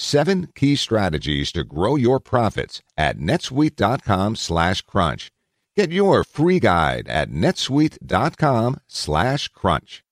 seven key strategies to grow your profits at netsuite.com slash crunch. Get your free guide at netsuite.com slash crunch.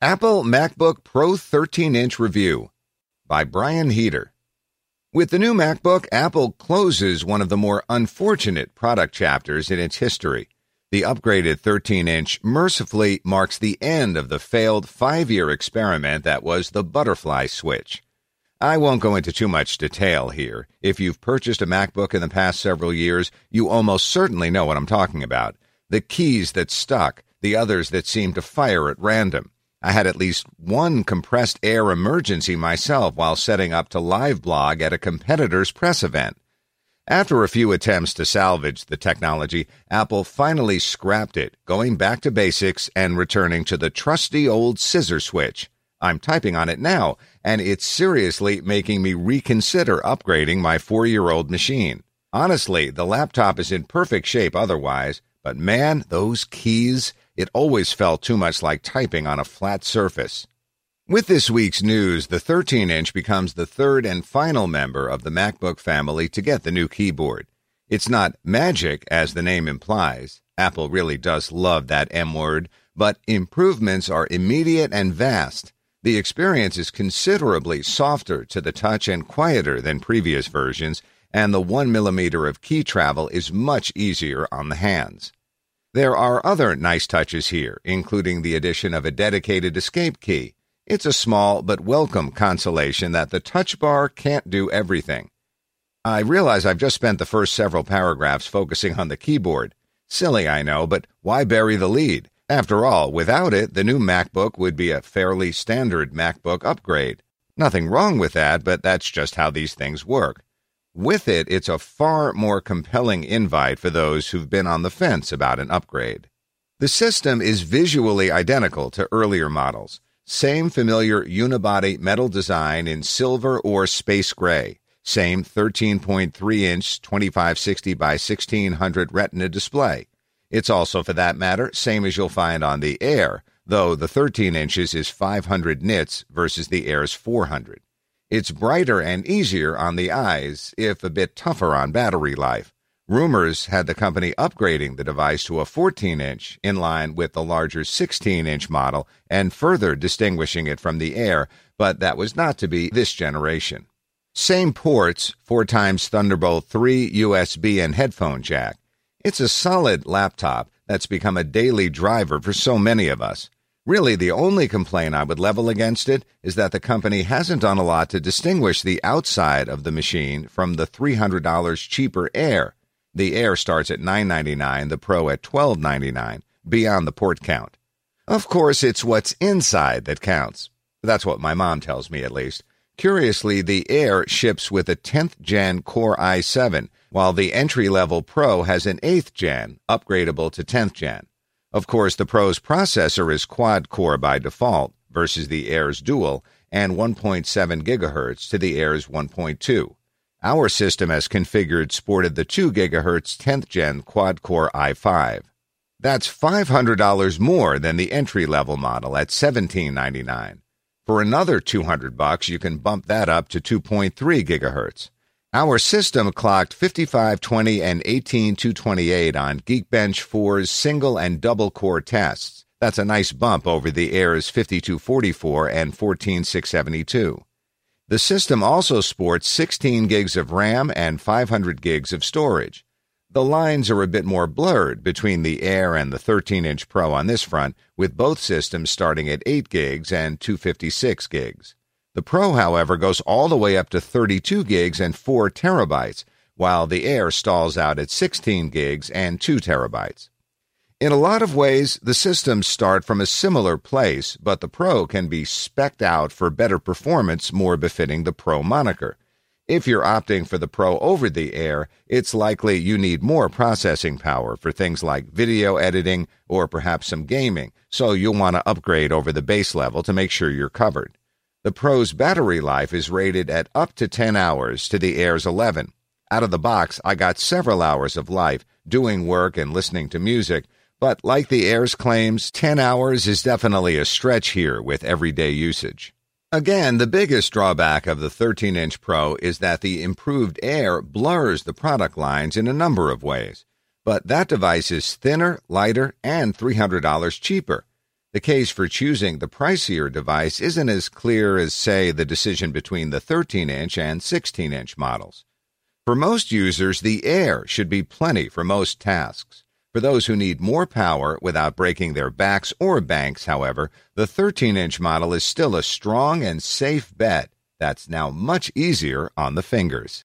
Apple MacBook Pro 13-inch review by Brian Heater. With the new MacBook, Apple closes one of the more unfortunate product chapters in its history. The upgraded 13 inch mercifully marks the end of the failed five year experiment that was the butterfly switch. I won't go into too much detail here. If you've purchased a MacBook in the past several years, you almost certainly know what I'm talking about. The keys that stuck, the others that seemed to fire at random. I had at least one compressed air emergency myself while setting up to live blog at a competitor's press event. After a few attempts to salvage the technology, Apple finally scrapped it, going back to basics and returning to the trusty old scissor switch. I'm typing on it now, and it's seriously making me reconsider upgrading my four year old machine. Honestly, the laptop is in perfect shape otherwise, but man, those keys, it always felt too much like typing on a flat surface. With this week's news, the 13 inch becomes the third and final member of the MacBook family to get the new keyboard. It's not magic, as the name implies. Apple really does love that M word, but improvements are immediate and vast. The experience is considerably softer to the touch and quieter than previous versions, and the 1 millimeter of key travel is much easier on the hands. There are other nice touches here, including the addition of a dedicated escape key. It's a small but welcome consolation that the touch bar can't do everything. I realize I've just spent the first several paragraphs focusing on the keyboard. Silly, I know, but why bury the lead? After all, without it, the new MacBook would be a fairly standard MacBook upgrade. Nothing wrong with that, but that's just how these things work. With it, it's a far more compelling invite for those who've been on the fence about an upgrade. The system is visually identical to earlier models. Same familiar unibody metal design in silver or space gray. Same 13.3 inch 2560 by 1600 retina display. It's also, for that matter, same as you'll find on the Air, though the 13 inches is 500 nits versus the Air's 400. It's brighter and easier on the eyes, if a bit tougher on battery life. Rumors had the company upgrading the device to a 14 inch in line with the larger 16 inch model and further distinguishing it from the Air, but that was not to be this generation. Same ports, 4 times Thunderbolt 3, USB, and headphone jack. It's a solid laptop that's become a daily driver for so many of us. Really, the only complaint I would level against it is that the company hasn't done a lot to distinguish the outside of the machine from the $300 cheaper Air. The Air starts at $9.99, the Pro at $12.99, beyond the port count. Of course, it's what's inside that counts. That's what my mom tells me, at least. Curiously, the Air ships with a 10th gen Core i7, while the entry level Pro has an 8th gen, upgradable to 10th gen. Of course, the Pro's processor is quad core by default versus the Air's dual, and 1.7 gigahertz to the Air's 1.2. Our system as configured sported the 2 GHz 10th gen quad core i5. That's $500 more than the entry level model at 1799. For another 200 bucks, you can bump that up to 2.3 gigahertz. Our system clocked 5520 and 18228 on Geekbench 4's single and double core tests. That's a nice bump over the Air's 5244 and 14672. The system also sports 16 gigs of RAM and 500 gigs of storage. The lines are a bit more blurred between the Air and the 13 inch Pro on this front, with both systems starting at 8 gigs and 256 gigs. The Pro, however, goes all the way up to 32 gigs and 4 terabytes, while the Air stalls out at 16 gigs and 2 terabytes. In a lot of ways, the systems start from a similar place, but the Pro can be specced out for better performance more befitting the Pro moniker. If you're opting for the Pro over the Air, it's likely you need more processing power for things like video editing or perhaps some gaming, so you'll want to upgrade over the base level to make sure you're covered. The Pro's battery life is rated at up to 10 hours to the Air's 11. Out of the box, I got several hours of life doing work and listening to music, but like the Air's claims, 10 hours is definitely a stretch here with everyday usage. Again, the biggest drawback of the 13 inch Pro is that the improved Air blurs the product lines in a number of ways. But that device is thinner, lighter, and $300 cheaper. The case for choosing the pricier device isn't as clear as, say, the decision between the 13 inch and 16 inch models. For most users, the Air should be plenty for most tasks. For those who need more power without breaking their backs or banks, however, the 13 inch model is still a strong and safe bet that's now much easier on the fingers.